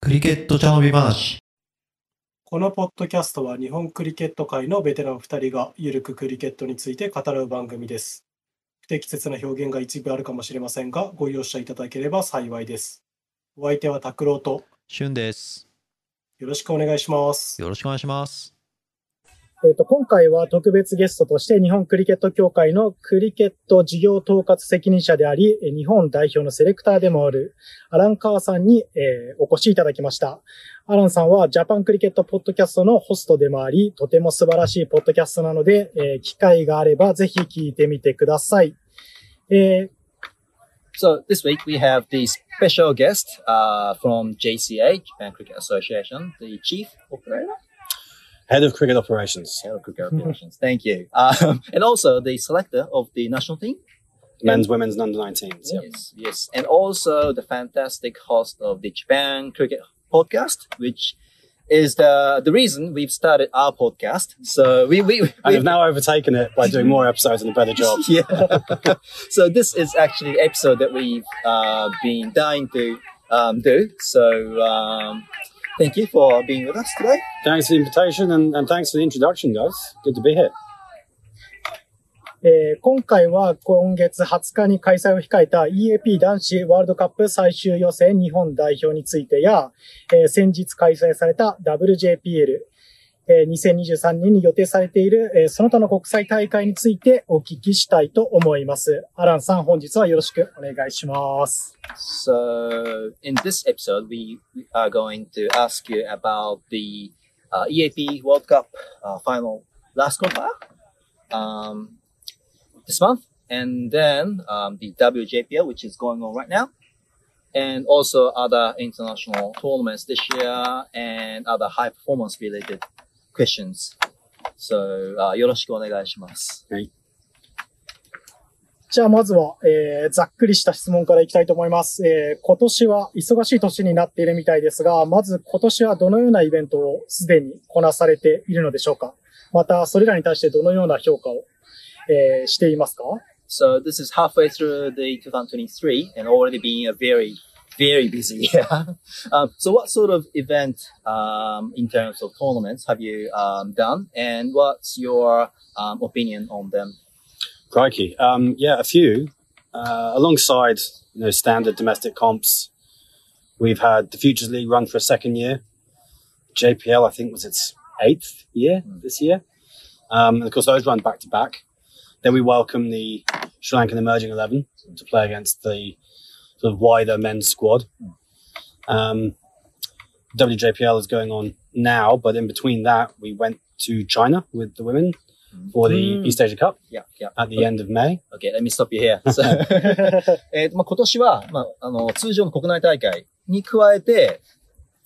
クリケット茶飲み話。このポッドキャストは日本クリケット界のベテラン2人がゆるくクリケットについて語らう番組です。不適切な表現が一部あるかもしれませんが、ご容赦いただければ幸いです。お相手は拓郎としゅんです。よろしくお願いします。よろしくお願いします。えっ、と、今回は特別ゲストとして日本クリケット協会のクリケット事業統括責任者であり、日本代表のセレクターでもあるアランカーさんに、えーお越しいただきました。アランさんはジャパンクリケットポッドキャストのホストでもあり、とても素晴らしいポッドキャストなので、えー機会があればぜひ聞いてみてください。えー So this week we have the special guest uh, from JCA, Japan Cricket Association, the chief operator, Head of Cricket Operations, head of cricket operations. Thank you. Um, and also the selector of the national team. men's, women's, and under 19s. Yep. Yes, yes. And also the fantastic host of the Japan Cricket podcast, which is the the reason we've started our podcast. So we we, And have now overtaken it by doing more episodes and a better job. yeah. so this is actually the episode that we've uh, been dying to um, do. So um, thank you for being with us today. Thanks for the invitation and, and thanks for the introduction, guys. Good to be here. えー今回は今月20日に開催を控えた EAP 男子ワールドカップ最終予選日本代表についてや、えー先日開催された WJPL、えー2023年に予定されている、えーその他の国際大会についてお聞きしたいと思います。アランさん、本日はよろしくお願いします。So in this episode, we we are going to ask you about the uh, EAP World Cup uh, final last qualifier um, this month, and then um, the WJPL, which is going on right now. And also other international tournaments this year and other high performance related questions. So, uh, よろしくお願いします。じゃあまずは、えーざっくりした質問からいきたいと思います。えー今年は忙しい年になっているみたいですが、まず今年はどのようなイベントをすでにこなされているのでしょうか？また、それらに対してどのような評価を、えーしていますか？So this is halfway through the 2023 and already being a very, very busy year. um, so what sort of event, um, in terms of tournaments have you, um, done and what's your, um, opinion on them? Crikey. Um, yeah, a few. Uh, alongside, you know, standard domestic comps, we've had the Futures League run for a second year. JPL, I think, was its eighth year this year. Um, and of course, those run back to back. Then we welcome the Sri Lankan Emerging 11 to play against the sort of wider men's squad. Um, WJPL is going on now, but in between that, we went to China with the women for the Mm. East Asia Cup Yeah, yeah. at the end of May. Okay, let me stop you here. So, えまあ、今年は、まあ、あの、通常の国内大会に加えて、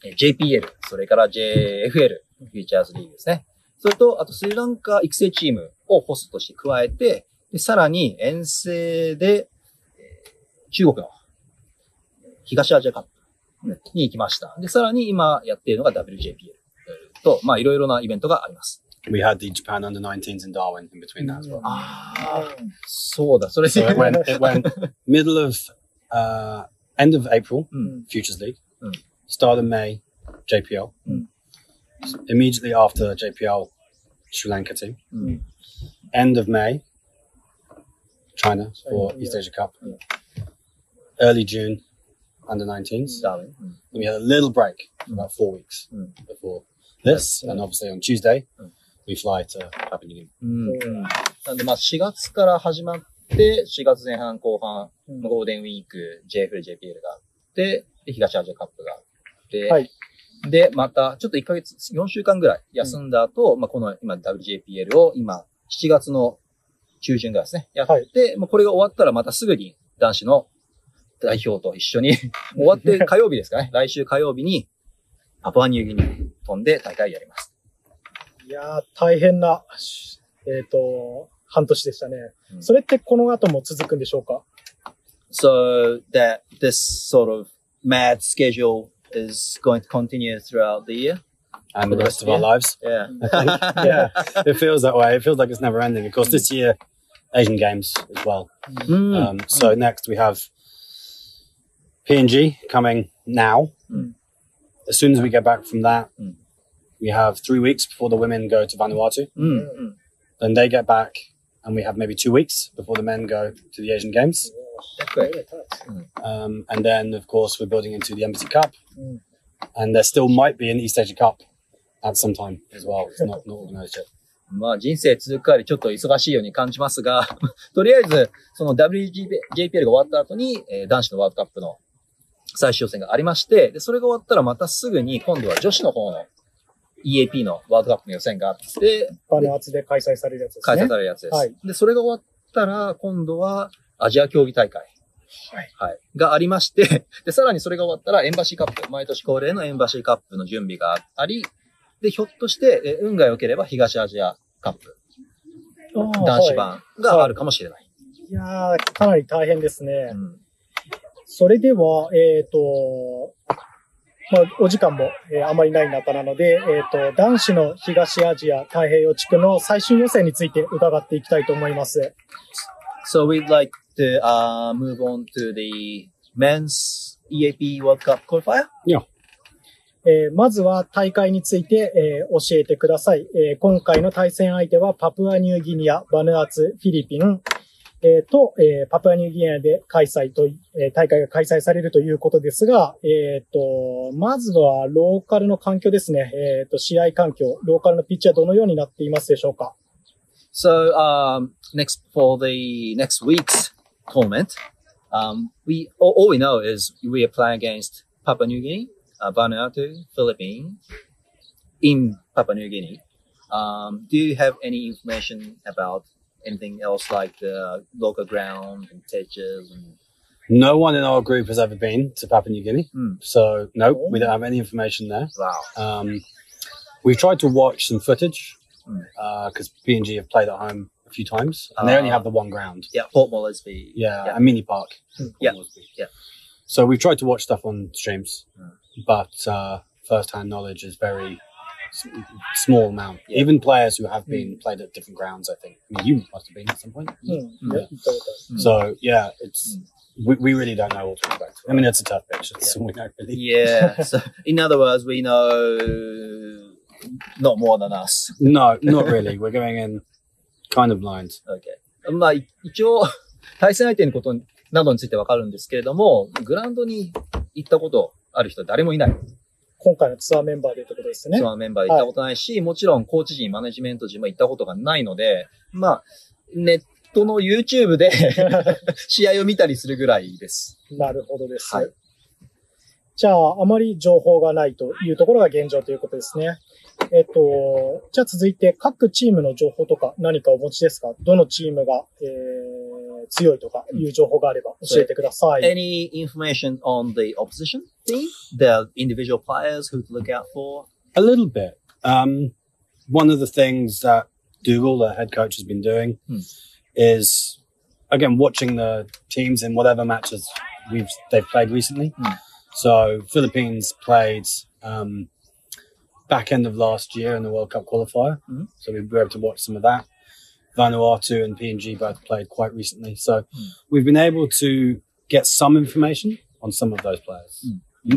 えー JPL、それから JFL、フューチャーズリーグですね。それと、あとスリランカ育成チームをホストとして加えて、でさらに遠征で、えー中国の東アジアカップに行きました。で、さらに今やっているのが WJPL と、まあ、いろいろなイベントがあります。We had the Japan under 19s in Darwin in between that as well. ああ、そうだ、それ So it went, it went middle of, uh, end of April, うん。Futures League, Mm. start of May, JPL. Mm. Immediately after JPL, Sri Lanka team. うん。End of May, China for East. Asia Cup. Early June, under 19s. ダーウィン。うん Then we had a little break for about four weeks Mm. before this. And obviously on Tuesday, Mm. we fly to Papua New Guinea. うんなんで、まあ、4月から始まって、4月前半後半、うんゴールデンウィーク、JFL、JPL があって、で、東アジアカップがあって、はいで、また、ちょっと1ヶ月、4週間ぐらい休んだ後、まあ、この今 WJPL を今、7月の中旬ぐらいですね、やって、もうこれが終わったらまたすぐに男子の代表と一緒に、終わって火曜日ですかね、来週火曜日に、パプアニューギニアに飛んで大会やります。いやー、大変な、えっ、と、半年でしたね。うんそれってこの後も続くんでしょうか So that this sort of mad schedule is going to continue throughout the year. And the rest of our lives. Yeah. Yeah, it feels that way. It feels like it's never ending. Of course, this year, Asian Games as well. うん。Um, so next we have PNG coming now. Mm. As soon as we get back from that, Mm. we have three weeks before the women go to Vanuatu. うん。うん。 Then they get back, and we have maybe two weeks before the men go to the Asian Games. Great. Um, and then, of course, we're building into the Embassy Cup, Mm. and there still might be an East Asia Cup at some time as well. It's not not organised yet. まあ人生続く限りちょっと忙しいように感じますが、とりあえず、その WGPL が終わった後に、えー男子のワールドカップの 最終予選がありまして、で、それが終わったらまたすぐに今度は女子の方の EAP のワールドカップの予選があって、バネアツで開催されるやつですね開催。されるやつです。はいで、それが終わったら、今度はアジア競技大会。はい。はい。がありまして、で、さらにそれが終わったらエンバシーカップ、毎年恒例のエンバシーカップの準備があり、で、ひょっとして、え運が良ければ東アジアカップ、男子版があるかもしれない。いやー、かなり大変ですね。うんそれでは、えっ、と、まあ、お時間も、えーあまりない中なので、えっ、と、男子の東アジア太平洋地区の最終予選について伺っていきたいと思います。So we'd like to uh, move on to the men's EAP World Cup qualifier? えーまずは大会について、えー教えてください、えー今回の対戦相手はパプアニューギニア、バヌアツ、フィリピン、えーと、えーパプアニューギニアで開催と、えー大会が開催されるということですが、えっ、と、まずはローカルの環境ですね。えっ、と、試合環境、ローカルのピッチはどのようになっていますでしょうか So um, next for the next week's tournament, um, we all, all we know is we are playing against Papua New Guinea, uh, Vanuatu, Philippines, in Papua New Guinea. Um, do you have any information about anything else like the local ground and pitches and No one in our group has ever been to Papua New Guinea, Mm. so no, we don't have any information there. wow? Um, we've tried to watch some footage because Mm. because PNG have played at home a few times, and they only Ah. have the one ground. Yeah, Port Moresby. Yeah, yeah. a mini park. Yeah. Yeah. So we've tried to watch stuff on streams, Mm. but uh, first-hand knowledge is very small amount. Yeah. Even players who have been played at different grounds, I think. I mean, you must have been at some point. うん。 Yeah. 言ったことある Mm. So yeah, it's we, we really don't know what to expect. I mean, it's a tough pitch. It's all we know really. Yeah. so in other words, we know not more than us. No, not really. We're going in kind of blind. Okay. まあ、い一応、対戦相手のことなどについてわかるんですけれども、グラウンドに行ったことある人は誰もいない。 今回のツアーメンバーでってことですね。ツアーメンバーで行ったことないし、もちろんコーチ陣、マネジメント陣も行ったことがないので、まあ、ネットの YouTube で 試合を見たりするぐらいです。なるほどです。はいじゃあ、あまり情報がないというところが現状ということですね。えっと、じゃあ続いて各チームの情報とか何かお持ちですか？どのチームが、えー強いとかいう情報があれば教えてください。Any information on the opposition? Team? The individual players who to look out for? A little bit. Um, one of the things that Dougal, the head coach, has been doing Hmm. is again watching the teams in whatever matches we've they've played recently. Hmm. So Philippines played um, back end of last year in the World Cup qualifier, Mhm. so we were able to watch some of that. Vanuatu and PNG both played quite recently, so Hmm. we've been able to get some information on some of those players.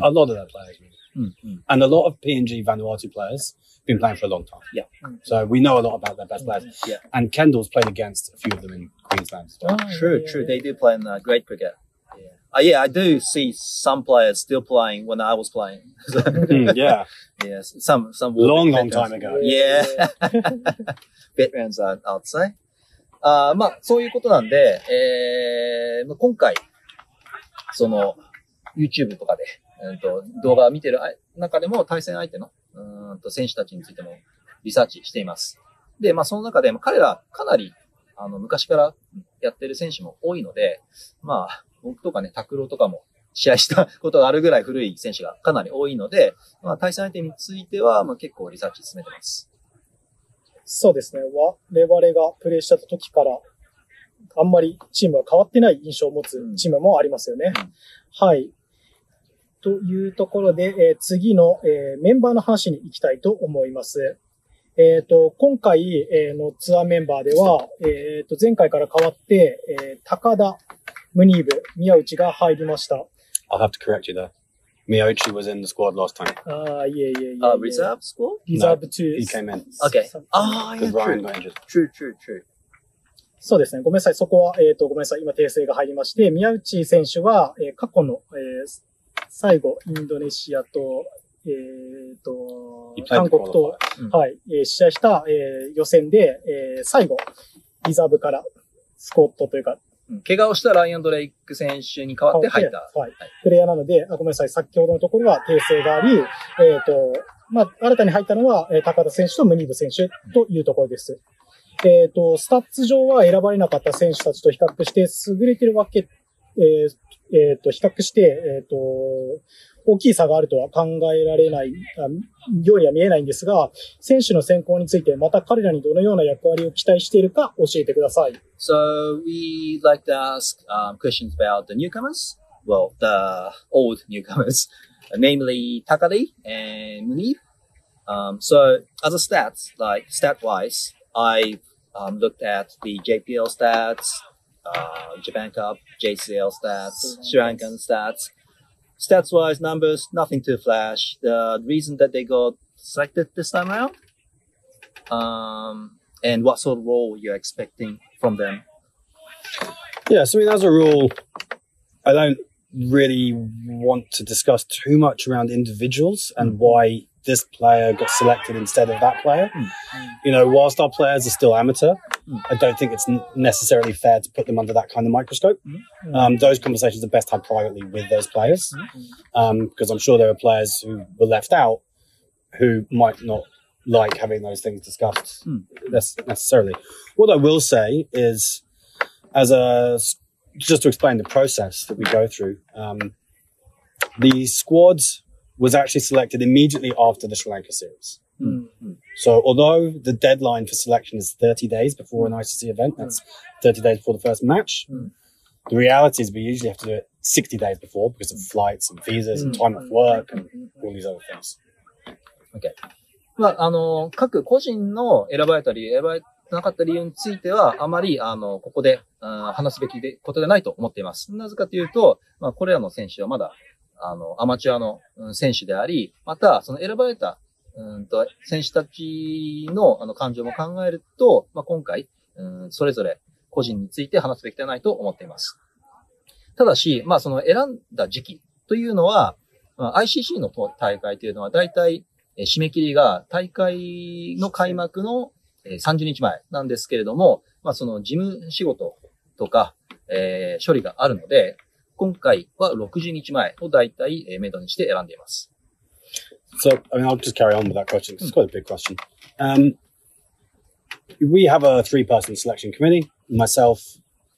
A lot of their players, really Mm, and a lot of PNG Vanuatu players been playing for a long time. Yeah. So we know a lot about their best players. Yeah. And Kendall's played against a few of them in Queensland. as well. True, true. They do play in uh, great cricket. Yeah. Uh, yeah, I do see some players still playing when I was playing. Mm, yeah. yes, some some Long, long veterans. time ago. Yeah. veterans, I- I'd say. あーまあ、そういうことなんで、えーまあ今回、その、YouTube とかで、 えーと動画を見てるあ中でも対戦相手のうーんと選手たちについてもリサーチしています。で、まあその中で、まあ彼らかなりあの昔からやってる選手も多いので、まあ僕とかね、拓郎とかも試合したことがあるぐらい古い選手がかなり多いので、まあ対戦相手については、まあ結構リサーチ進めてます。そうですね。我々がプレイした時から、あんまりチームは変わってない印象を持つチームもありますよね。はい。というところで、えー次の、えーメンバーの話に行きたいと思います。えっ、と、今回、えーのツアーメンバーでは、えっ、と、前回から変わって、えー高田、ムニーブ、宮内が入りました。I'll have to correct you there. Miyauchi was in the squad last time ああ、いえいえいえいえ。Uh, reserve squad? リザーブ2。he came in Okay. Ah, yeah, Ryan true. got injured. True, true, true. そうですね。ごめんなさい。そこは、えっ、と、ごめんなさい。今訂正が入りまして、宮内選手は、えー過去の、えー最後、インドネシアと、えっ、と He、played 韓国と.はい、えー試合した、えー予選で、えー最後、リザーブから、スコットというか、うん怪我をしたライアン・ドレイク選手に代わって入った。はい。プレイヤーなので、あごめんなさい。先ほどのところは訂正があり、えっ、と、まあ、新たに入ったのは、えー高田選手とムニーブ選手というところです。えっ、と、スタッツ上は選ばれなかった選手たちと比較して優れてるわけ、えーえっ、と、比較して、えっ、と、大きい差があるとは考えられない、ようには見えないんですが、選手の選考について、また彼らにどのような役割を期待しているか教えてください。So we like to ask um, questions about the newcomers. Well, the old newcomers, namely Takari and Munib. Um, so as a stats, like stat wise, I um, looked at the JPL stats, uh, Japan Cup, JCL stats, Sri Lankan stats. Stats wise, numbers, nothing too flash. The reason that they got selected this time around, um, and what sort of role you're expecting from them. Yeah, so I mean, as a rule, I don't really want to discuss too much around individuals and why this player got selected instead of that player. Mm. You know, whilst our players are still amateur, Mm. I don't think it's necessarily fair to put them under that kind of microscope. Mm. Um, those conversations are best had privately with those players um, because I'm sure there are players who were left out who might not like having those things discussed Mm. necessarily. What I will say is, as a just to explain the process that we go through, um, the squad was actually selected immediately after the Sri Lanka series. Mm. So although the deadline for selection is 30 days before an ICC event, that's 30 days before the first match. Mm. The reality is we usually have to do it 60 days before because of flights and visas and time off work and all these other things. まあ、あの、各個人の選ばれたり、選ばれなかった理由については、あまり、あの、ここで、うん話すべきでことではないと思っています。なぜかというと、まあ、これらの選手はまだ、あの、アマチュアの選手であり、また、その選ばれた、うんと、選手たちの、あの、感情も考えると、まあ、今回、うん、それぞれ個人について話すべきではないと思っています。ただし、まあ、その選んだ時期というのは、まあ、ICC の大会というのは、大体、締め切りが大会の開幕の30日前なんですけれども、まあその事務仕事とか、えー処理があるので、今回は60日前を大体、えー、メドにして選んでいます。 So, I mean, I'll just carry on with that question. 'cause It's quite a big question. Um, we have a three-person selection committee: myself,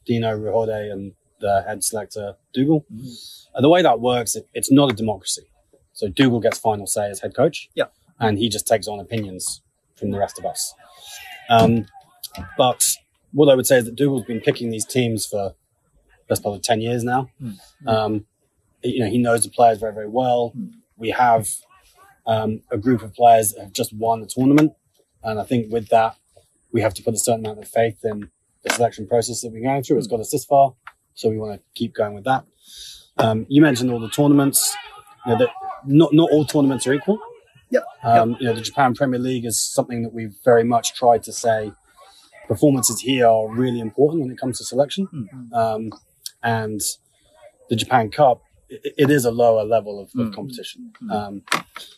Dino Ruhode, and the head selector Dougal. And the way that works, it, it's not a democracy. So Dougal gets final say as head coach. Yeah. and he just takes on opinions from the rest of us. Um, but what I would say is that Dougal's been picking these teams for best part of ten years now. Mm. Um, you know, he knows the players very, very well. Mm. We have um, a group of players that have just won the tournament, and I think with that, we have to put a certain amount of faith in the selection process that we're going through. It's got us this far, so we want to keep going with that. Um, you mentioned all the tournaments. You know, that not not all tournaments are equal. Yep. Um, You know, the Japan Premier League is something that we've very much tried to say. Performances here are really important when it comes to selection, Mm. um, and the Japan Cup, it is a lower level of, of mm. competition. Mm. Um,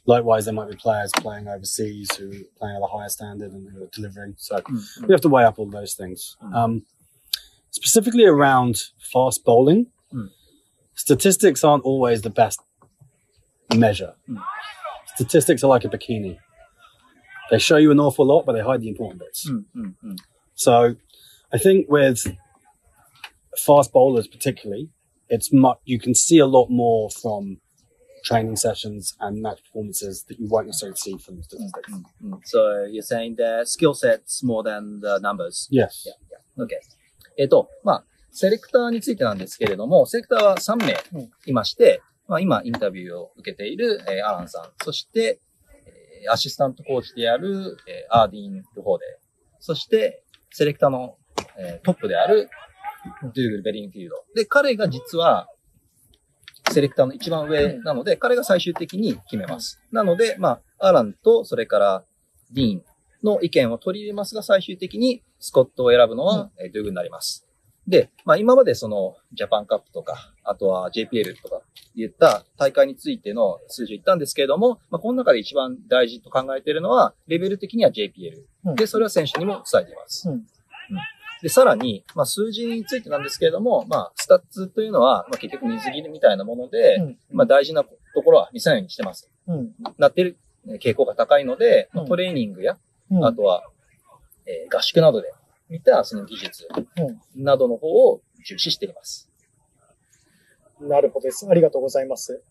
likewise, there might be players playing overseas who are playing at a higher standard and who are delivering. So mm. we have to weigh up all those things. Um, specifically around fast bowling, statistics aren't always the best measure. Statistics are like a bikini. They show you an awful lot, but they hide the important bits. So I think with fast bowlers particularly, it's much you can see a lot more from training sessions and match performances that you won't necessarily see from statistics. うんうん So you're saying that skill sets more than the numbers? Yes. Yeah, yeah. Okay. えっ、と、まあ、セレクターについてなんですけれども、セレクターは3名いまして、まあ、今インタビューを受けている、えーアランさん、そして、ええーアシスタントコーチである、えーアーディン・ルホーデ、そして、セレクターの、えートップである、ドゥーグル・ベリングフィールド。で、彼が実は、セレクターの一番上なので、彼が最終的に決めます。なので、まあ、アランと、それから、ディーンの意見を取り入れますが、最終的にスコットを選ぶのは、えードゥーグルになります。で、まあ今までその、ジャパンカップとか、あとは JPL とか言った大会についての数字を言ったんですけれども、まあこの中で一番大事と考えているのは、レベル的には JPL。うんで、それは選手にも伝えています。うんで、さらに、まあ数字についてなんですけれども、まあスタッツというのは、まあ結局水着みたいなもので、うんまあ大事なところは見せないようにしてます。うん。なっているえー傾向が高いので、トレーニングや、うん。あとは、えー合宿などで見たその技術うんなどの方を重視しています。なるほどです。ありがとうございます。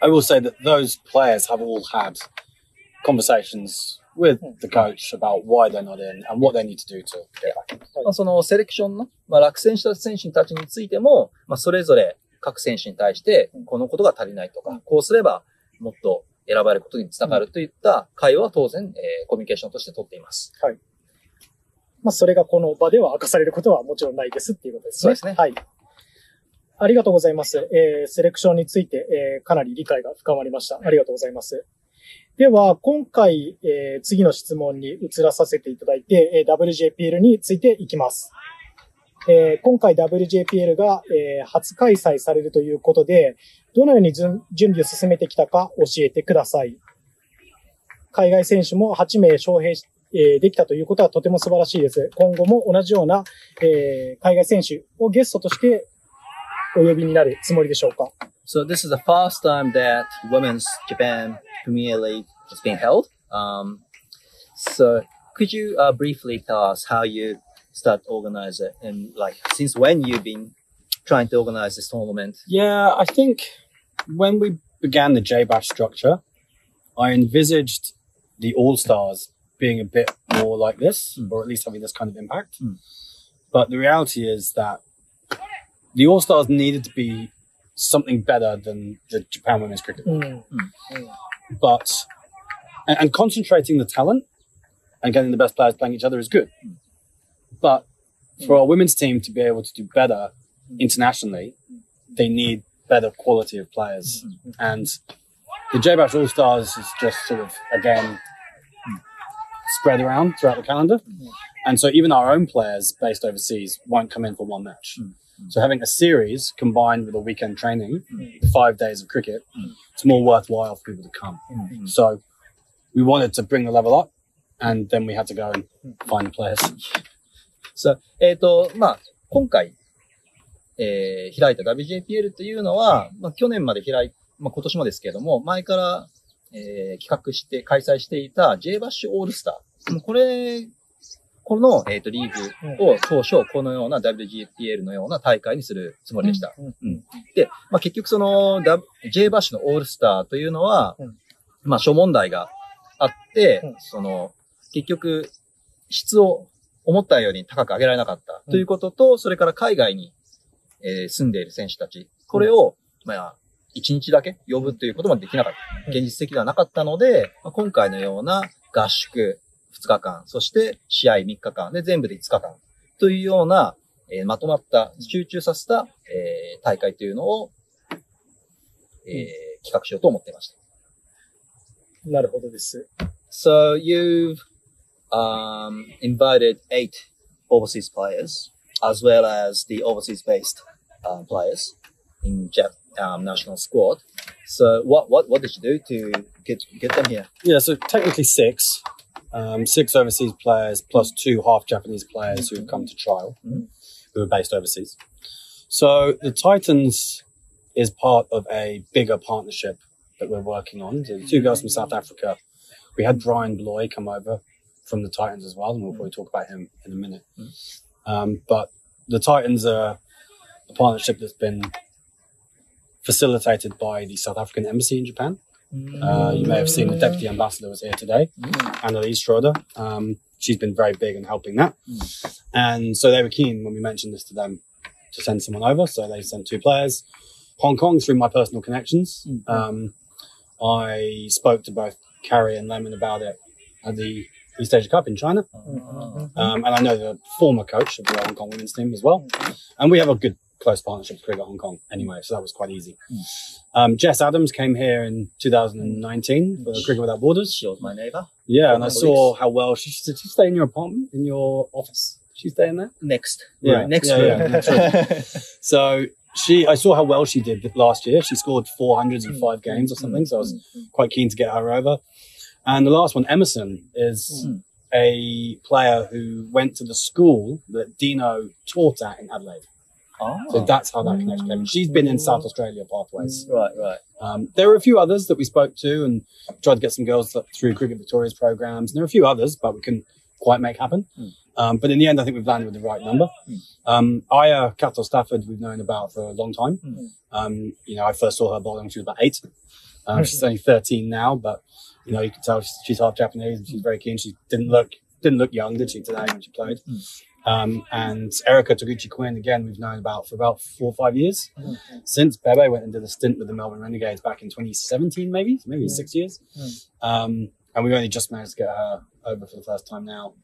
I will say that those players have all had conversations with the coach about why they're not in and what they need to do to get back in. まあ、そのセレクションの、まあ、落選した選手たちについても、まあ、それぞれ各選手に対して、このことが足りないとか、こうすればもっと選ばれることにつながるといった会話は当然、えーコミュニケーションとして取っています。まあ、それがこの場では明かされることはもちろんないですっていうことですね。そうですねはい。ありがとうございます。えー、セレクションについて、えー、かなり理解が深まりました。ありがとうございます。では、今回、えー、次の質問に移らさせていただいて、えー、WJPL についていきます。えー、今回 WJPL が、えー、初開催されるということで、どのように準備を進めてきたか教えてください。海外選手も8名招聘しえーできたということはとても素晴らしいです。今後も同じような、えー海外選手をゲストとしてお呼びになるつもりでしょうか So this is the first time that Women's Japan Premier League has been held. Um, so could you uh, briefly tell us how you start organize it and like since when you've been trying to organize this tournament? Yeah, I think when we began the JBash structure, I envisaged the All Stars being a bit more like this, Mm. or at least having this kind of impact. Mm. But the reality is that the All Stars needed to be something better than the Japan Women's Cricket. うん。But mm. mm. and, and concentrating the talent and getting the best players playing each other is good. But for our women's team to be able to do better internationally, they need better quality of players. Mm-hmm. And the JBash All Stars is just sort of again spread around throughout the calendar. Mm-hmm. And so even our own players based overseas won't come in for one match. Mm. So having a series combined with a weekend training, five days of cricket, it's more worthwhile for people to come. So we wanted to bring the level up and then we had to go and find the players. そう、えっ、と、まあ、今回、えー開いた WJPL というのは、まあ、去年まで開い、まあ、今年もですけれども、前から、えー企画して開催していた J バッシュオールスター。もうこれ、 この、えっ、と、リーグを当初、このような WGPL のような大会にするつもりでした。うんで、まあ、結局その、W- J バッシュのオールスターというのは、うんまあ、諸問題があって、うん。その、結局、質を思ったように高く上げられなかったということと、それから海外に、えー住んでいる選手たち、これを、まあ、一日だけ呼ぶということもできなかった。うん。現実的ではなかったので、まあ、今回のような合宿2日間、そして試合3日間で全部で5日間というような、えーまとまった、集中させた、えー大会というのを、えー企画しようと思っていました。なるほどです。So you've um, invited eight overseas players, as well as the overseas-based uh, players in Jap um, national squad. So what, what what did you do to get get them here? Yeah, so technically six. Um, six overseas players plus two half Japanese players who've come to trial, who are based overseas. So the Titans is part of a bigger partnership that we're working on. The two girls from South Africa. We had Brian Bloy come over from the Titans as well, and we'll probably talk about him in a minute. Um, but the Titans are a partnership that's been facilitated by the South African Embassy in Japan. Uh, you may have seen the deputy ambassador was here today, Annalise Schroeder. Um, she's been very big in helping that. And so they were keen when we mentioned this to them to send someone over. So they sent two players. Hong Kong through my personal connections. Um, I spoke to both Carrie and Lemon about it at the East Asia Cup in China. Um, and I know the former coach of the Hong Kong women's team as well. And we have a good close partnership with Cricket Hong Kong anyway, so that was quite easy. Um, Jess Adams came here in 2019 for Cricket Without Borders. She was my neighbor. Yeah, and I saw weeks. how well she did. She stay in your apartment, in your office. She stay in there. Next. Yeah, Next yeah, room. yeah. So she, I saw how well she did last year. She scored 400s in five games or something. So I was quite keen to get her over. And the last one, Emerson, is Mm. a player who went to the school that Dino taught at in Adelaide. So that's how that connection came. She's been in South Australia pathways. right, right. Um, there were a few others that we spoke to and tried to get some girls through Cricket Victoria's programs. And there are a few others, but we couldn't quite make happen. Mm. Um, but in the end, I think we've landed with the right number. Mm. Um, Aya Cato Stafford, we've known about for a long time. Mm. Um, you know, I first saw her bowling when she was about eight. Um, she's only 13 now, but you know, you can tell she's, she's half Japanese and she's very keen. She didn't look, didn't look young, did she, today when she played? Mm. Um, and Erica Toguchi Quinn, again, we've known about for about four or five years since Bebe went and did a stint with the Melbourne Renegades back in 2017, maybe, maybe Mm. six years. Mm. Um, and we've only just managed to get her over for the first time now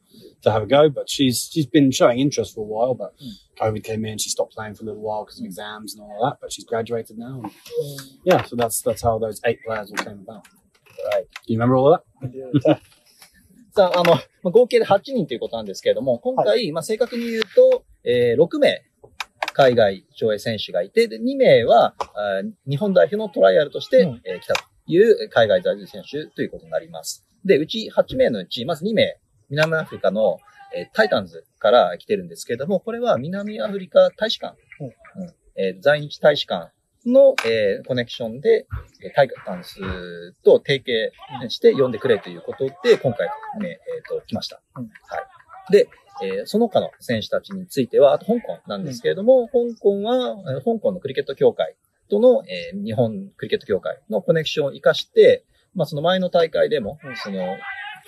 to have a go. But she's she's been showing interest for a while. But Mm. COVID came in, she stopped playing for a little while because of exams and all that. But she's graduated now. And yeah, so that's that's how those eight players all came about. Right. Do you remember all of that? さあ、あの、まあ合計で8人ということなんですけれども、今回、まあ正確に言うと、えー6名、海外上映選手がいて、で2名は、あー日本代表のトライアルとして、うん。えー来たという海外在住選手ということになります。で、うち8名のうち、まず2名、南アフリカの、えータイタンズから来てるんですけれども、これは南アフリカ大使館、うん。うん。えー在日大使館の、えーコネクションで、えータイタンズと提携して呼んでくれということで、今回、ね、えっ、と、来ました。うんはい。で、えーその他の選手たちについては、あと香港なんですけれども、香港は、えー香港のクリケット協会との、えー日本クリケット協会のコネクションを活かして、まあ、その前の大会でも、うんその、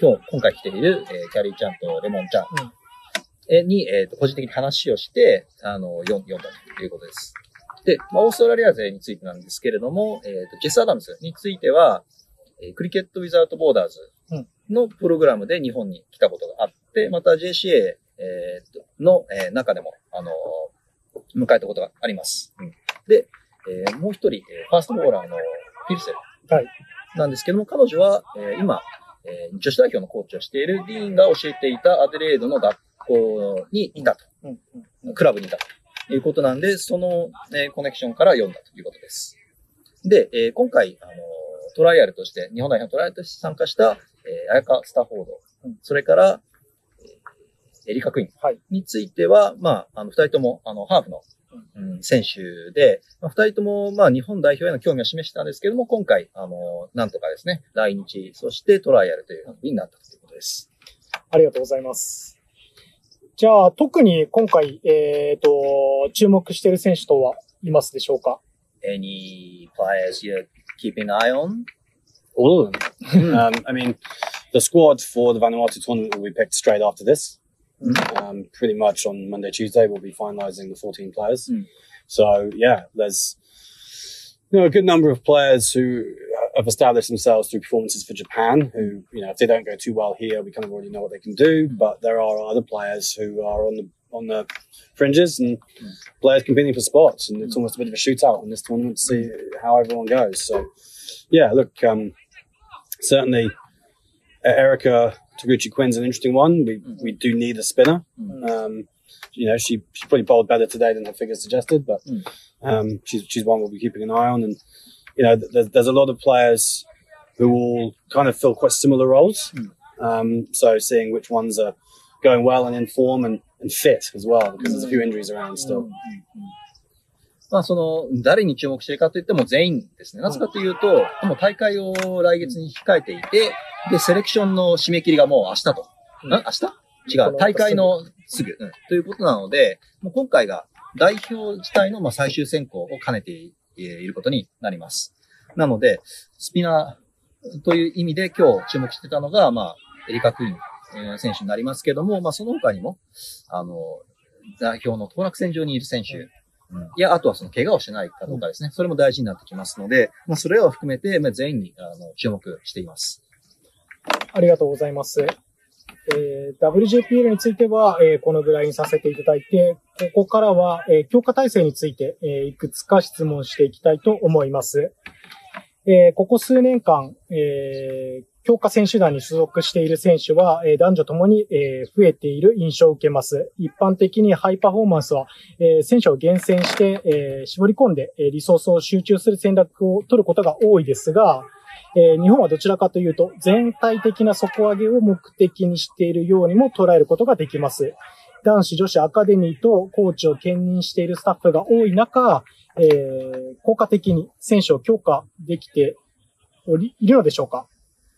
今日、今回来ている、えーキャリーちゃんとレモンちゃんに、えーと、個人的に話をして、あの、読ん読んだということです。で、まあ、オーストラリア勢についてなんですけれども、えっ、と、ジェス・アダムスについては、えークリケット・ウィザート・ボーダーズのプログラムで日本に来たことがあって、また JCA、えーとの、えー中でも、あのー迎えたことがあります。うん。で、えーもう一人、えーファーストボーラーのフィルセル。はい。なんですけども、彼女は、えー今、えー女子代表のコーチをしているディーンが教えていたアデレードの学校にいたと。うん。うん。クラブにいたということなんで、その、えーコネクションから読んだということです。で、えー今回、あのートライアルとして、日本代表のトライアルとして参加した、えー、綾香スタフォード、うんそれから、えーエリカ・クイーンはいについては、まあ、あの、二人とも、あの、ハーフの、うん、選手で、まあ、二人とも、まあ、日本代表への興味を示したんですけども、今回、あの、なんとかですね、来日、そしてトライアルというふうになったということです。ありがとうございます。じゃあ、特に今回、えっ、と、注目している選手とはいますでしょうか Any players you're keeping an eye on? All of them. um, I mean, the squad for the Vanuatu tournament will be picked straight after this. Um, pretty much on Monday, Tuesday, we'll be finalising the 14 players. Mm. So yeah, there's you know a good number of players who have established themselves through performances for Japan. Who you know, if they don't go too well here, we kind of already know what they can do. But there are other players who are on the on the fringes and players competing for spots, and it's almost a bit of a shootout in this tournament to see how everyone goes. So yeah, look, um, certainly uh, Erica Taguchi Quinn's an interesting one. We we do need a spinner. Mm. Um, you know, she she probably bowled better today than her figures suggested, but Mm. um, she's she's one we'll be keeping an eye on. And you know, th- there's there's a lot of players who all kind of fill quite similar roles. Mm. Um, so seeing which ones are going well and in form and, and fit as well, because there's a few injuries around still. まあ、その、誰に注目してるかといっても全員ですね。なぜかというと、もう大会を来月に控えていて、で、セレクションの締め切りがもう明日と。うんん明日違う。大会のすぐ、うんということなので、もう今回が代表自体のまあ最終選考を兼ねていることになります。なので、スピナーという意味で今日注目してたのが、まあ、エリカ・クイーンえー選手になりますけども、まあ、その他にも、あの、代表の当落線上にいる選手、いや、あとはその怪我をしてないかどうかですね。それも大事になってきますので、まあ、それを含めて、まあ、全員にあの注目しています。ありがとうございます。えー WJPL については、えーこのぐらいにさせていただいて、ここからは、えー強化体制について、えーいくつか質問していきたいと思います。えーここ数年間、えー強化選手団に所属している選手は、えー男女ともに、えー増えている印象を受けます。一般的にハイパフォーマンスは、えー選手を厳選して、えー絞り込んで、えーリソースを集中する戦略を取ることが多いですが、えー日本はどちらかというと、全体的な底上げを目的にしているようにも捉えることができます。男子女子アカデミーとコーチを兼任しているスタッフが多い中、えー効果的に選手を強化できておりいるのでしょうか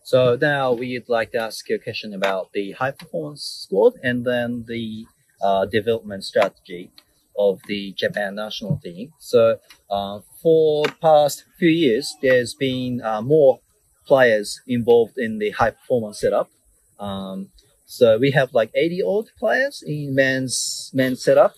So now we'd like to ask you a question about the high performance squad and then the uh, development strategy of the Japan national team. So uh, for past few years, there's been uh, more players involved in the high performance setup. Um, so we have like 80 odd players in men's men's setup.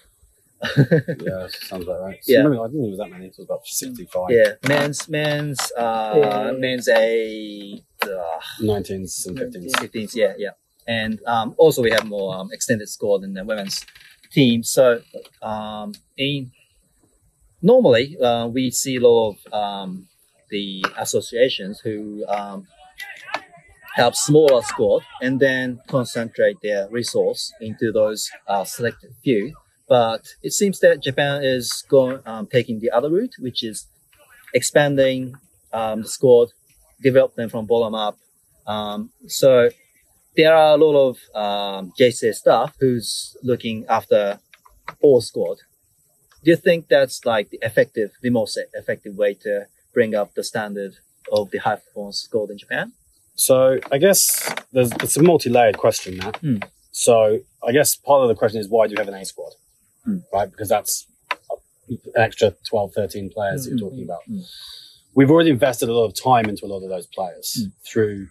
yeah, sounds about right. So Yeah. maybe, I didn't think it was that many. It was about 65. Yeah, men's men's uh, Yeah. men's a uh, 19s and 15s. 15s, yeah, yeah. And um, also we have more um, extended squad in the women's team. So um, in normally uh, we see a lot of um, the associations who um, have smaller squad and then concentrate their resource into those uh, selected few. But it seems that Japan is going um, taking the other route, which is expanding um, the squad, develop them from bottom up, um, so there are a lot of um, JCA staff who's looking after all squad. Do you think that's like the effective, the most effective way to bring up the standard of the high performance squad in Japan? So I guess there's it's a multi-layered question that. Hmm. So I guess part of the question is why do you have an A squad, Hmm. right? Because that's an extra 12, 13 players that Hmm, you're talking about. hmm. We've already invested a lot of time into a lot of those players Hmm. through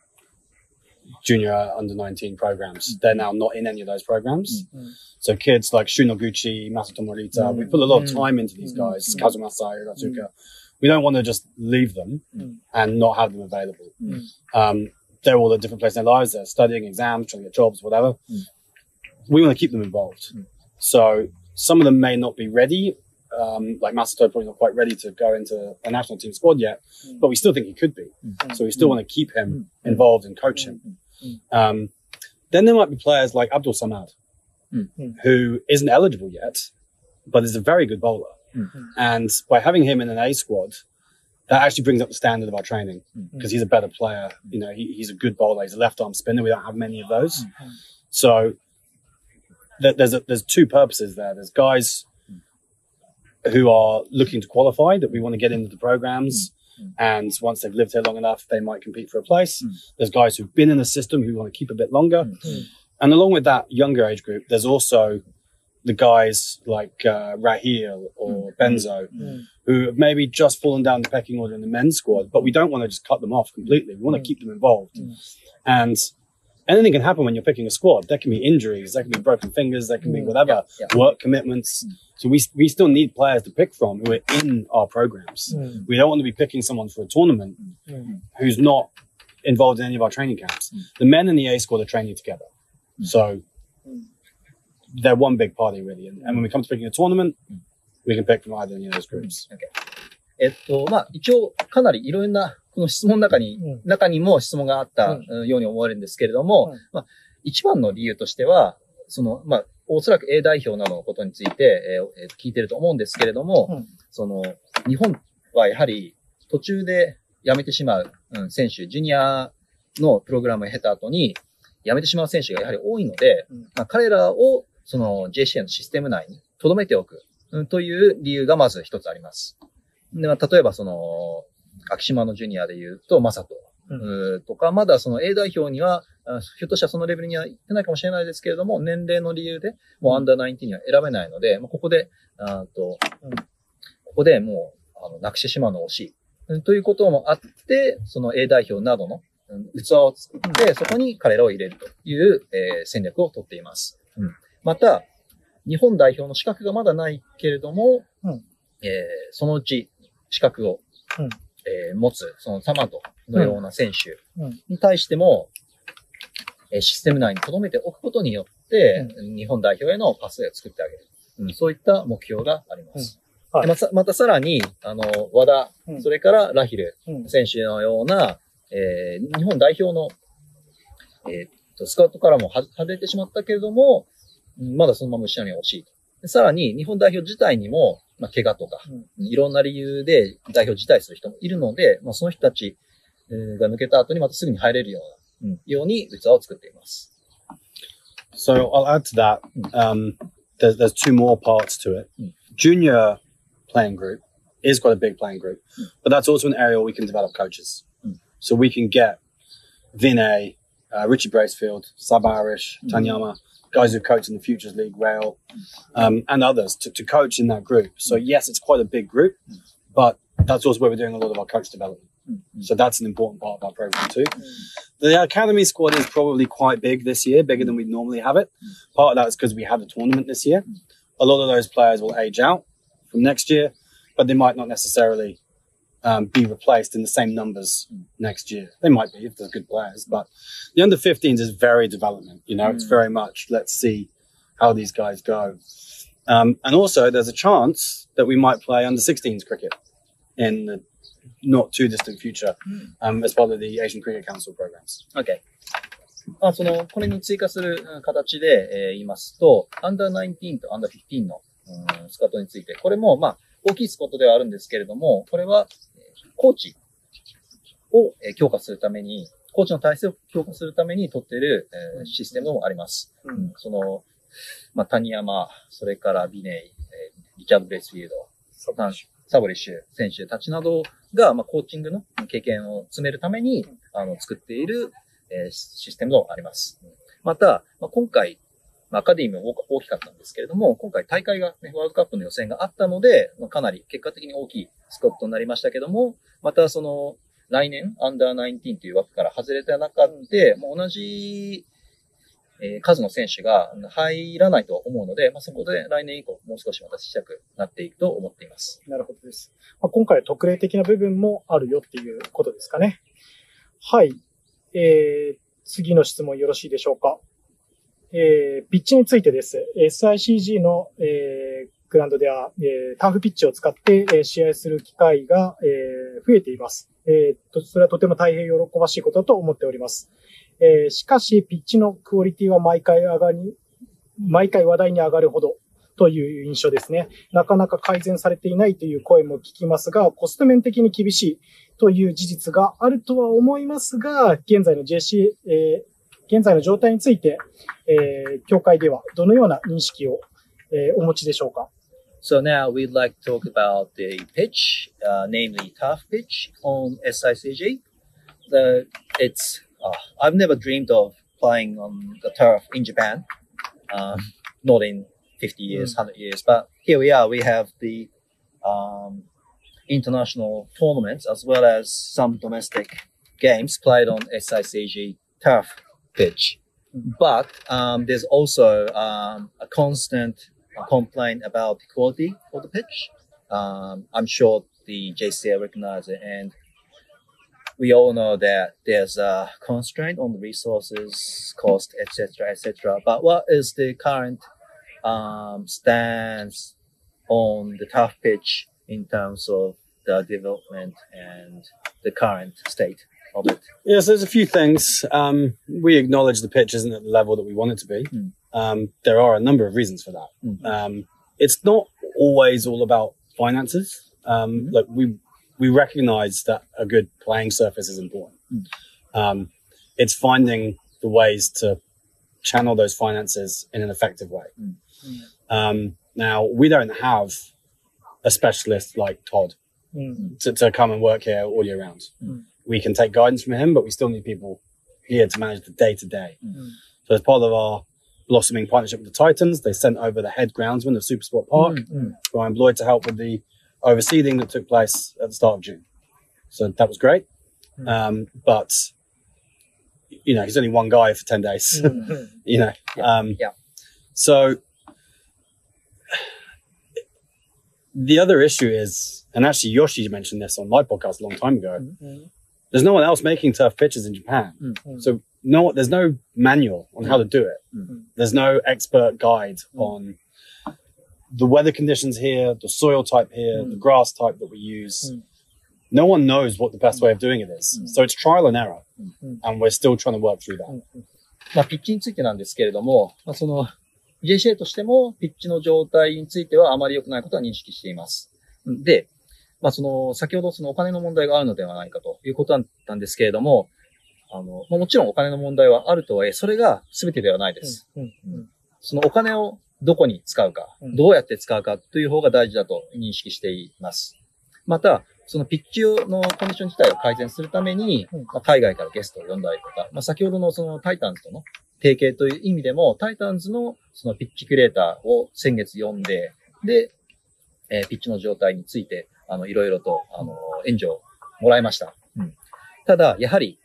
junior under 19 programs. They're now not in any of those programs. Hmm. So kids like Shunoguchi, Masato Morita, Hmm. we put a lot of Hmm. time into these Hmm. guys, Hmm. Kazumasa, Hiratsuka. We don't want to just leave them and not have them available. Um, they're all at different places in their lives. They're studying exams, trying to get jobs, whatever. We want to keep them involved. So some of them may not be ready. Um, like Masato probably not quite ready to go into a national team squad yet, Mm. but we still think he could be. Mm. So we still Mm. want to keep him Mm. involved and coach him. Mm. Um, then there might be players like Abdul Samad, Mm. Mm. who isn't eligible yet, but is a very good bowler. Mm. And by having him in an A squad, that actually brings up the standard of our training because he's a better player. You know, he, he's a good bowler. He's a left arm spinner. We don't have many of those. Mm. So th- there's a, there's two purposes there. There's guys who are looking to qualify that we want to get into the programs. Mm. And once they've lived here long enough, they might compete for a place. Mm. There's guys who've been in the system who want to keep a bit longer. Mm. And along with that younger age group, there's also the guys like uh, Rahil or Benzo Mm. who have maybe just fallen down the pecking order in the men's squad, but we don't want to just cut them off completely. We want to Mm. keep them involved. Mm. And anything can happen when you're picking a squad. There can be injuries, there can be broken fingers, there can be Mm. whatever, Yeah, yeah. work commitments. Mm. So we, we still need players to pick from who are in our programs. Mm. We don't want to be picking someone for a tournament Mm. who's not involved in any of our training camps. Mm. The men in the A squad are training together. Mm. So Mm. they're one big party really. And, and when we come to picking a tournament, Mm. we can pick from either any of those groups. えっと、まあ、一応、かなりいろんな、 この質問の中に、うん。中にも質問があったように思われるんですけれども、うん。まあ、一番の理由としては、その、まあ、おそらく A 代表などのことについて、えーえー聞いてると思うんですけれども、うん。その、日本はやはり途中で辞めてしまう、うん、選手、ジュニアのプログラムを経た後に辞めてしまう選手がやはり多いので、うん。まあ、彼らをその JCA のシステム内に留めておく、うん、という理由がまず一つあります。でまあ、例えばその、秋島のジュニアで言うと、マサト、うん。とか、まだその A 代表には、あひょっとしたらそのレベルには行ってないかもしれないですけれども、年齢の理由で、もうアンダー19には選べないので、もうここで、あーとうん。ここでもう、あの、なくしてしまうのが惜しい。うんということもあって、その A 代表などのうん器を作って、そこに彼らを入れるという、えー戦略をとっています。うん。また、日本代表の資格がまだないけれども、うん。えーそのうち資格を、うんえー持つ、そのサマトのような選手うん。に対しても、えーシステム内に留めておくことによって、日本代表へのパスを作ってあげる。うん、そういった目標があります。うん。はい。でまたまたさらに、あの、和田、うん。それからラヒルうん。選手のような、えー日本代表の、えーっと、スカウトからもは外れてしまったけれども、うんまだそのまま後ろには惜しいさらに、日本代表自体にも、まあ、怪我とか、いろんな理由で代表辞退する人もいるので、まあ、その人たちえーが抜けた後にまたすぐに入れるような、うんように器を作っています。So I'll add to that. Um, there's, there's two more parts to it. Mm. Junior playing group is quite a big playing group, but that's also an area we can develop coaches. Mm. So we can get Vinay, uh, Richie Bracefield, Sab Irish, Tanyama, guys who coach in the Futures League, Rail, um, and others to, to coach in that group. So yes, it's quite a big group, but that's also where we're doing a lot of our coach development. So that's an important part of our program too. The academy squad is probably quite big this year, bigger than we normally have it. Part of that is because we had a tournament this year. A lot of those players will age out from next year, but they might not necessarily um, be replaced in the same numbers next year. They might be if they're good players, but the under 15s is very development. You know, mm. it's very much let's see how these guys go. Um, and also, there's a chance that we might play under 16s cricket in the not too distant future mm. um, as part of the Asian Cricket Council programs. Okay. まあ、その、これに追加する形で、えー、言いますと、Under19 と Under15 の、うん、スカートについて、これも、まあ、大きいスポットではあるんですけれども、これは、コーチをえー強化するために、コーチの体制を強化するために取っている、えーシステムもあります。うんその、まあ、谷山、それからビネイ、えーリチャード・ブレイスフィールド、ササボリッシュ選手たちなどが、まあ、コーチングの経験を積めるために、あの、作っている、えーシステムもあります。また、まあ、今回、まあアカデミーも大きかったんですけれども、今回大会が、ね、ワールドカップの予選があったので、まあ、かなり結果的に大きいスコットになりましたけども、またその、来年、アンダー19という枠から外れた中で、もう同じ、えー数の選手が入らないと思うので、まあ、そこで来年以降、もう少しまた小さくなっていくと思っています。なるほどです。まあ、今回は特例的な部分もあるよっていうことですかね。はい。えー、次の質問よろしいでしょうか。えー、ピッチについてです。SICG の、えー、グランドでは、えー、ターフピッチを使って、えー試合する機会が、えー増えています。えー、それはとても大変喜ばしいことだと思っております。えーしかし、ピッチのクオリティは毎回上がり、毎回話題に上がるほどという印象ですね。なかなか改善されていないという声も聞きますが、コスト面的に厳しいという事実があるとは思いますが、現在の JC、えー現在の状態について、えー協会ではどのような認識を、えーお持ちでしょうか So now we'd like to talk about the pitch, uh, namely tough pitch on SICG. The, it's, uh, I've never dreamed of playing on the turf in Japan. Um, not in 50 years, 100 years, but here we are. We have the, um, international tournaments as well as some domestic games played on SICG turf pitch. But, um, there's also, um, a constant complaint about the quality of the pitch. Um, I'm sure the JCL recognize it, and we all know that there's a constraint on the resources, cost, etc., etc. But what is the current um, stance on the tough pitch in terms of the development and the current state Yes, there's a few things. Um, we acknowledge the pitch isn't at the level that we want it to be. Mm. Um, there are a number of reasons for that. Mm. Um, it's not always all about finances. Um, Mhm. Like we we recognize that a good playing surface is important. Mm. Um, it's finding the ways to channel those finances in an effective way. Mm. Um, now we don't have a specialist like Todd うん。to, to come and work here all year round. Mm. We can take guidance from him, but we still need people here to manage the day to day. Mm. So as part of our blossoming partnership with the Titans, they sent over the head groundsman of Supersport Park, Mm. Brian Bloyd, to help with the overseeding that took place at the start of June. So that was great. Mm. Um, but you know, he's only one guy for 10 days, you know. Yeah. Um, Yeah. So the other issue is, and actually Yoshi mentioned this on my podcast a long time ago. Mm. There's no one else making turf pitches in Japan. Mm. Mm. So no, there's no manual on how to do it. Mm. There's no expert guide Mm. on the weather conditions here, the soil type here, Mm. the grass type that we use. Mm. No one knows what the best way of doing it is. Mm. So it's trial and error. Mm. And we're still trying to work through that. まあ、ピッチについてなんですけれども、まあ、その、JCA としても、ピッチの状態についてはあまり良くないことは認識しています。で、 まあ、その、先ほどそのお金の問題があるのではないかということだったんですけれども、あの、まあ、もちろんお金の問題はあるとはいえ、それが全てではないです。うんうんそのお金をどこに使うかうん、どうやって使うかという方が大事だと認識しています。また、そのピッチのコンディション自体を改善するために、うんまあ、海外からゲストを呼んだりとか、まあ、先ほどのそのタイタンズとの提携という意味でも、タイタンズのそのピッチキュレーターを先月呼んで、で、えーピッチの状態について、あの、いろいろと、あの、援助をもらいました。うん。ただ、やはり、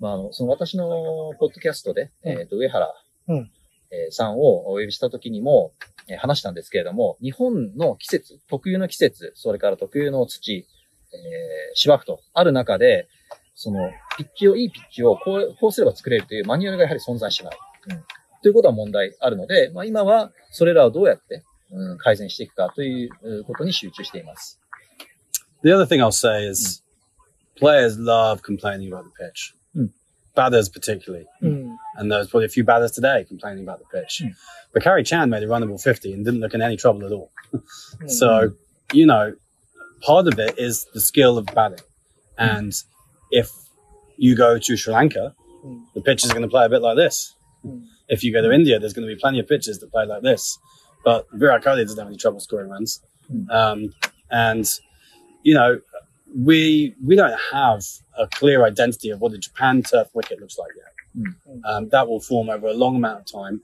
まあ、あの、その私のポッドキャストで、うんえっ、と、上原、うんえーさんをお呼びしたときにも、えー話したんですけれども、日本の季節、特有の季節、それから特有の土、えー芝生とある中で、その、ピッチを、いいピッチをこう、こうすれば作れるというマニュアルがやはり存在しない。うん。ということは問題あるので、まあ今はそれらをどうやって、うん、改善していくかといううことに集中しています。The other thing I'll say is mm. players love complaining about the pitch, mm. batters particularly. Mm. And there's probably a few batters today complaining about the pitch. Hmm. But Kerry Chan made a runnable 50 and didn't look in any trouble at all. Hmm. so, you know, part of it is the skill of batting. Hmm. And if you go to Sri Lanka, the pitch is going to play a bit like this. If you go to India, there's going to be plenty of pitches that play like this. But Virat Kohli doesn't have any trouble scoring runs. Um, and you know, we we don't have a clear identity of what a Japan turf wicket looks like yet. Mm. Um, that will form over a long amount of time,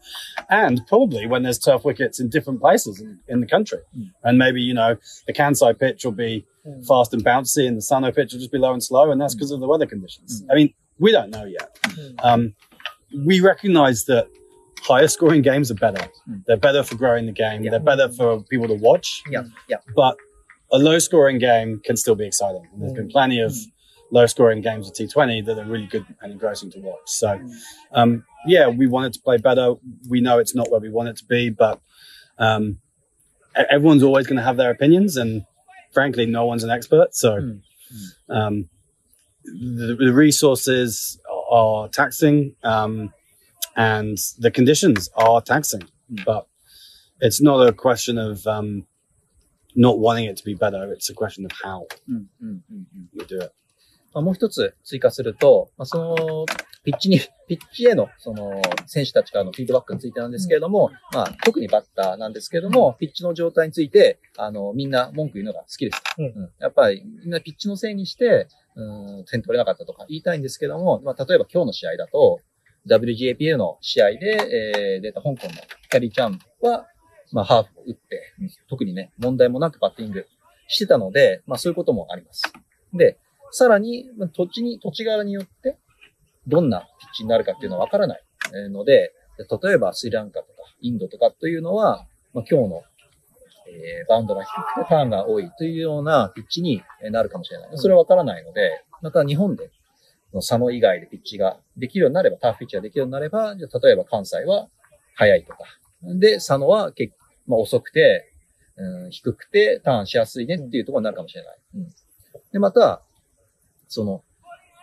and probably when there's turf wickets in different places in, in the country, Mm. and maybe you know the Kansai pitch will be Mm. fast and bouncy, and the Sano pitch will just be low and slow, and that's because of the weather conditions. Mm. I mean, we don't know yet. Mm. Um, we recognise that higher scoring games are better. They're better for growing the game. Yeah. They're better for people to watch Yeah, yeah. but a low scoring game can still be exciting. And there's been plenty of low scoring games of T20 that are really good and engrossing to watch. So, um, yeah, we want it to play better. We know it's not where we want it to be, but um, everyone's always going to have their opinions, and frankly, no one's an expert. So, Mm. um, the, the resources are taxing, um, and the conditions are taxing, Mm. but it's not a question of um, not wanting it to be better. It's a question of how うんうんうんうん we do it. まあ、もう一つ追加すると、まあ、その、ピッチに、ピッチへの、その、選手たちからのフィードバックについてなんですけれども、まあ、特にバッターなんですけれども、ピッチの状態について、あの、みんな文句言うのが好きです。うんやっぱり、みんなピッチのせいにして、うん、点取れなかったとか言いたいんですけども、まあ、例えば今日の試合だと、WGAPL の試合で、えー出た香港のキャリーちゃんは、まあ、ハーフを打って、特にね、問題もなくバッティングしてたので、まあ、そういうこともあります。で、さらに、土地に、土地柄によって、どんなピッチになるかっていうのはわからないので、例えばスリランカとかインドとかというのは、まあ、今日の、えーバウンドが低くてターンが多いというようなピッチになるかもしれない。それはわからないので、また日本で、の佐野以外でピッチができるようになれば、ターフピッチができるようになれば、じゃ例えば関西は速いとか。で、佐野は結まあ、遅くて、うん、低くてターンしやすいねっていうところになるかもしれない。うん、で、また、その、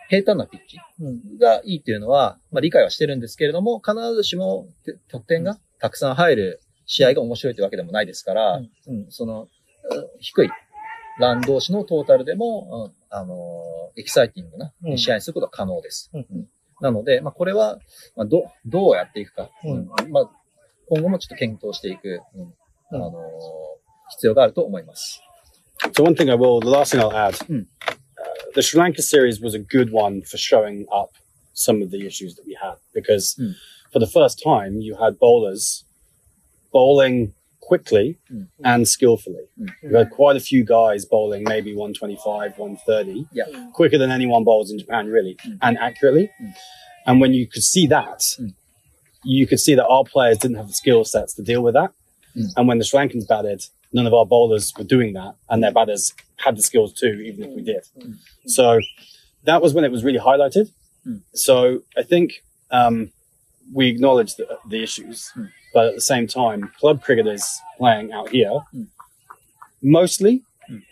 平坦なピッチうんがいいっていうのは、まあ理解はしてるんですけれども、必ずしもて得点がたくさん入る試合が面白いというわけでもないですから、うん。うん。その、うん低いラン同士のトータルでも、うんあのーエキサイティングなうん。試合にすることは可能です。うん。うん。なので、まあこれは、まあ、ど、どうやっていくか、うん。まあ今後もちょっと検討していく、うんうんあのー必要があると思います。 So one thing I will, the last thing I'll add, Mm. uh, the Sri Lanka series was a good one for showing up some of the issues that we had because Mm. for the first time you had bowlers bowling quickly Mm. and skillfully. Mm. You had quite a few guys bowling maybe 125, 130, Yeah. quicker than anyone bowls in Japan really, Mm. and accurately. Mm. And when you could see that, Mm. you could see that our players didn't have the skill sets to deal with that. Mm. And when the Sri Lankans batted, none of our bowlers were doing that, and their batters had the skills too, even if we did. Mm. So that was when it was really highlighted. Mm. So I think um, we acknowledge the, the issues, Mm. but at the same time, club cricketers playing out here, Mm. mostly, Mm.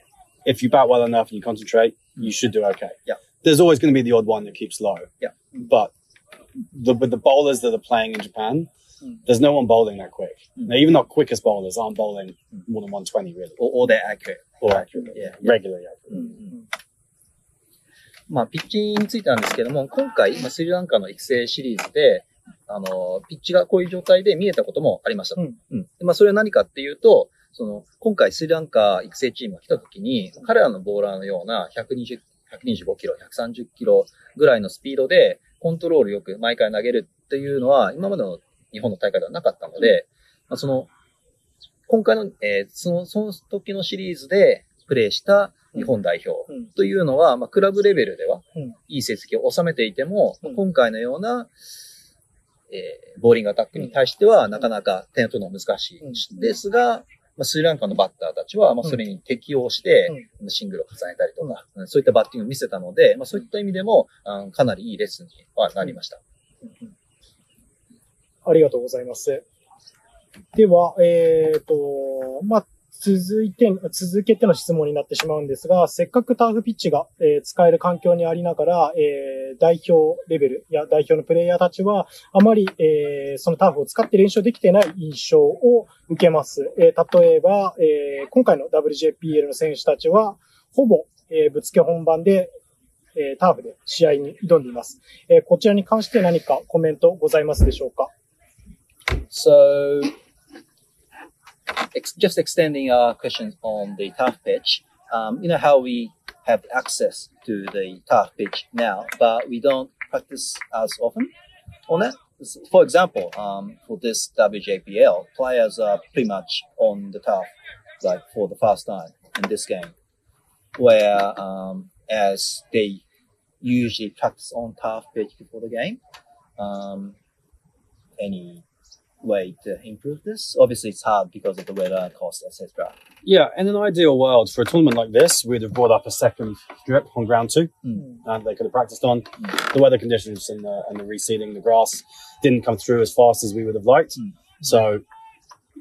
if you bat well enough and you concentrate, you should do okay. Yeah. There's always going to be the odd one that keeps low. Yeah. But the, with the bowlers that are playing in Japan, Mm. there's no one bowling that quick. Mm. Now, even the quickest bowlers aren't bowling Mm. more than 120 really, or, or they're accurate. or accurately, Yeah. regularly accurate. うんうんまあ、ピッチについてなんですけども、今回、まあ、スリランカの育成シリーズで、あの、ピッチがこういう状態で見えたこともありました。うんでまあ、それは何かっていうと、その、今回スリランカ育成チームが来た時に、彼らのボーラーのような120、125キロ、130キロぐらいのスピードで、コントロールよく毎回投げるっていうのは、今までの日本の大会ではなかったので、まあ、その、今回の、えーその、その時のシリーズでプレーした日本代表うん。というのは、まあ、クラブレベルではうん、いい成績を収めていても、うん。今回のような、えーボーリングアタックに対しては、なかなか点を取るのは難しい。うん。ですが、まあ、スリランカのバッターたちは、まあ、それに適応して、シングルを重ねたりとか、うん。そういったバッティングを見せたので、まあ、そういった意味でも、かなりいいレッスンにはなりました。ありがとうございます。では、えっ、と、まあ、続いて、続けての質問になってしまうんですが、せっかくターフピッチが、えー使える環境にありながら、えー代表レベルや代表のプレイヤーたちは、あまり、えーそのターフを使って練習できてない印象を受けます。えー例えば、えー今回の WJPL の選手たちは、ほぼ、えーぶつけ本番で、えーターフで試合に挑んでいます。えーこちらに関して何かコメントございますでしょうか？So, ex- just extending our questions on the tough pitch. Um, you know how we have access to the tough pitch now, but we don't practice as often on it. For example, um, for this WJPL, players are pretty much on the tough, like for the first time in this game, where um, as they usually practice on tough pitch before the game. Um, any way to improve this? Obviously, it's hard because of the weather, cost, etc. Yeah, in an ideal world, for a tournament like this, we'd have brought up a second strip on ground two, Mm. and they could have practiced on. The weather conditions and the, and the reseeding the grass didn't come through as fast as we would have liked. Mm. So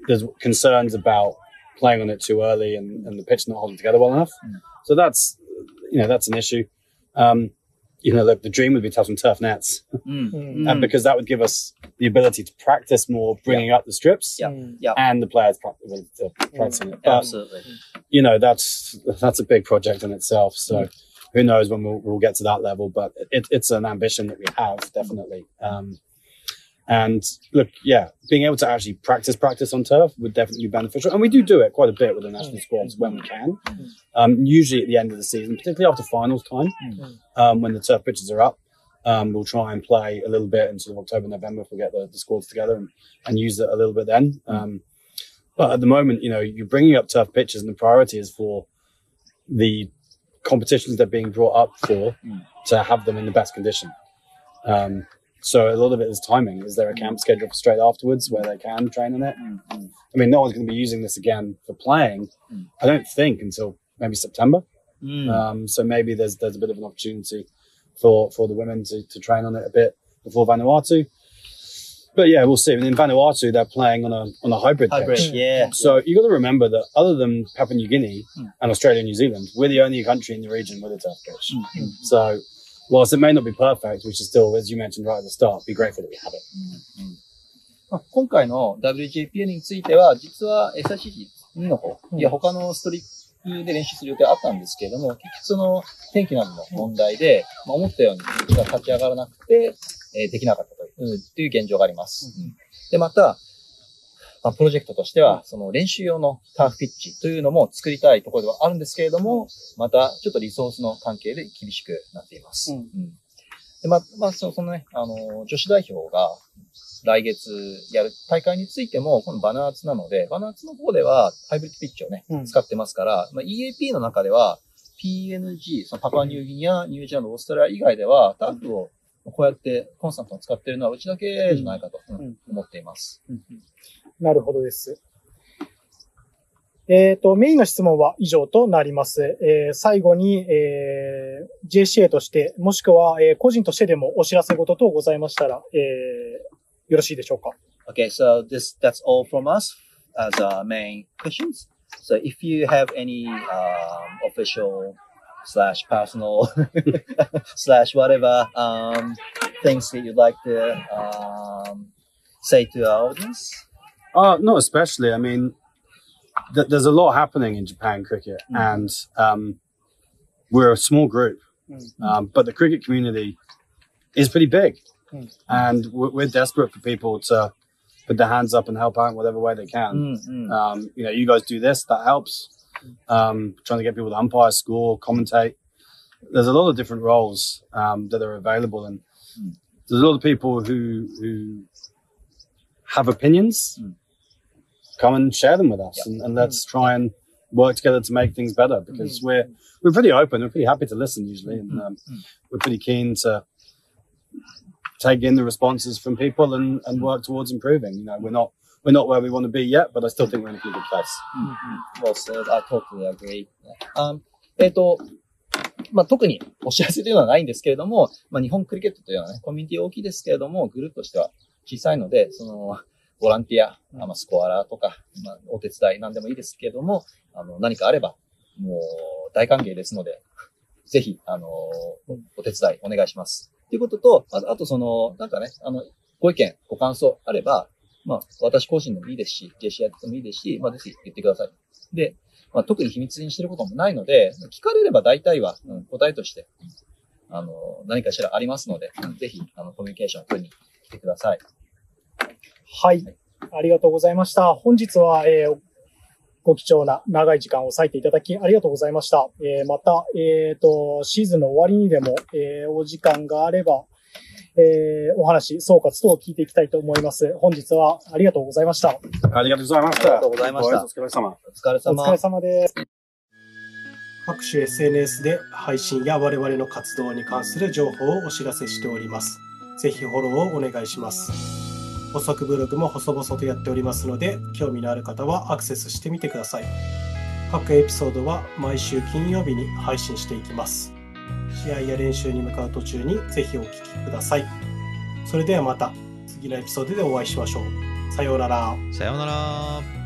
there's concerns about playing on it too early and, and the pitch not holding together well enough. Mm. So that's you know that's an issue. Um, you know, the, the dream would be to have some turf nets, mm. Mm. mm. and because that would give us the ability to practice more, bringing up the strips, yeah, mm. Yep. and the players practicing mm. it. But, Absolutely, you know, that's that's a big project in itself. So. Who knows when we'll, we'll get to that level, but it, it's an ambition that we have definitely. Um, and look, yeah, being able to actually practice practice on turf would definitely be beneficial, and we do do it quite a bit with the national squads when we can. Um, usually at the end of the season, particularly after finals time, Mm. um, when the turf pitches are up. Um, we'll try and play a little bit into October, November if we get the, the squads together and, and use it a little bit then. Um, but at the moment, you know, you're bringing up turf pitches and the priority is for the competitions they're being brought up for Mm. to have them in the best condition. Um, so a lot of it is timing. Is there a camp schedule for straight afterwards where they can train on it? Mm, mm. I mean, no one's going to be using this again for playing. Mm. I don't think until maybe September. Mm. Um, so maybe there's there's a bit of an opportunity for for the women to, to train on it a bit before Vanuatu. But yeah, we'll see. And in Vanuatu, they're playing on a on a hybrid, Hybrid, pitch. yeah. So you got to remember that other than Papua New Guinea Mm. and Australia and New Zealand, we're the only country in the region with a turf pitch. Mm, mm. So whilst it may not be perfect, we should still, as you mentioned right at the start, be grateful that we have it. まあ今回の WJPL については、実は SICC2 の方、うん。いや他のストリップで練習する予定あったんですけれども、結局その天気などの問題で、まあ、思ったように道が立ち上がらなくて、えーできなかったという,、っていう現状があります。うん。で、また、まあ、プロジェクトとしては、その練習用のターフピッチというのも作りたいところではあるんですけれども、またちょっとリソースの関係で厳しくなっています。うん。うん。で、まあ、まあ、そのね、あの、女子代表が来月やる大会についても、このバナーツなので、バナーツの方ではハイブリッドピッチをね、うん。使ってますから、まあ、EAP の中では PNG、そのパパニューギニア、ニュージーランド、オーストラリア以外では、ターフをこうやってコンスタントに使っているのはうちだけじゃないかと、うん。うん思っています。なるほどです。えっ、と、メインの質問は以上となります。えー最後に、えー JCA として、もしくは、えー個人としてでもお知らせ事等ございましたら、えーよろしいでしょうか Okay, so this that's all from us as our main questions. So if you have any um, official slash personal slash whatever um, things that you'd like to um, say to our audience, Uh, not especially. I mean, th- there's a lot happening in Japan cricket, Mm. and um, we're a small group, Mm. um, but the cricket community is pretty big, Mm. and we're, we're desperate for people to put their hands up and help out in whatever way they can. Mm, mm. Um, you know, you guys do this, that helps. Um, trying to get people to umpire, score, commentate. There's a lot of different roles um, that are available, and Mm. there's a lot of people who who have opinions Mm. Come and share them with us, Yeah. and, and let's try and work together to make things better. Because we're we're pretty open, we're pretty happy to listen usually, and um, Mm. we're pretty keen to take in the responses from people and, and work towards improving. You know, we're not we're not where we want to be yet, but I still think we're in a pretty good place. Well said. I totally agree. Um, えっと、まあ、特にお知らせというのはないんですけれども、まあ、日本クリケットというのはね、コミュニティ大きいですけれども、グループとしては小さいので、その、 ボランティア、あまあ、スコアラーとか、まあ、お手伝いなんでもいいですけれども、あの、何かあれば、もう大歓迎ですので、ぜひ、あの、お手伝いお願いします。ということと、ああとその、なんかね、あの、ご意見、ご感想あれば、まあ、私個人でもいいですし、JC やってもいいですし、まあ、ぜひ言ってください。で、まあ、特に秘密にしてることもないので、聞かれれば大体は、うん答えとして、あの、何かしらありますので、うんぜひ、あの、コミュニケーションを取りに来てください。はい。ありがとうございました。本日は、えーご貴重な長い時間を割いていただきありがとうございました。えーまた、えっ、と、シーズンの終わりにでも、えーお時間があれば、えーお話、総括等を聞いていきたいと思います。本日はありがとうございました。ありがとうございましたお疲れ様。お疲れ様。お疲れ様です。各種 SNS で配信や我々の活動に関する情報をお知らせしております。ぜひフォローをお願いします。補足ブログも細々とやっておりますので、興味のある方はアクセスしてみてください。各エピソードは毎週金曜日に配信していきます。試合や練習に向かう途中にぜひお聴きください。それではまた次のエピソードでお会いしましょう。さようなら。さようなら。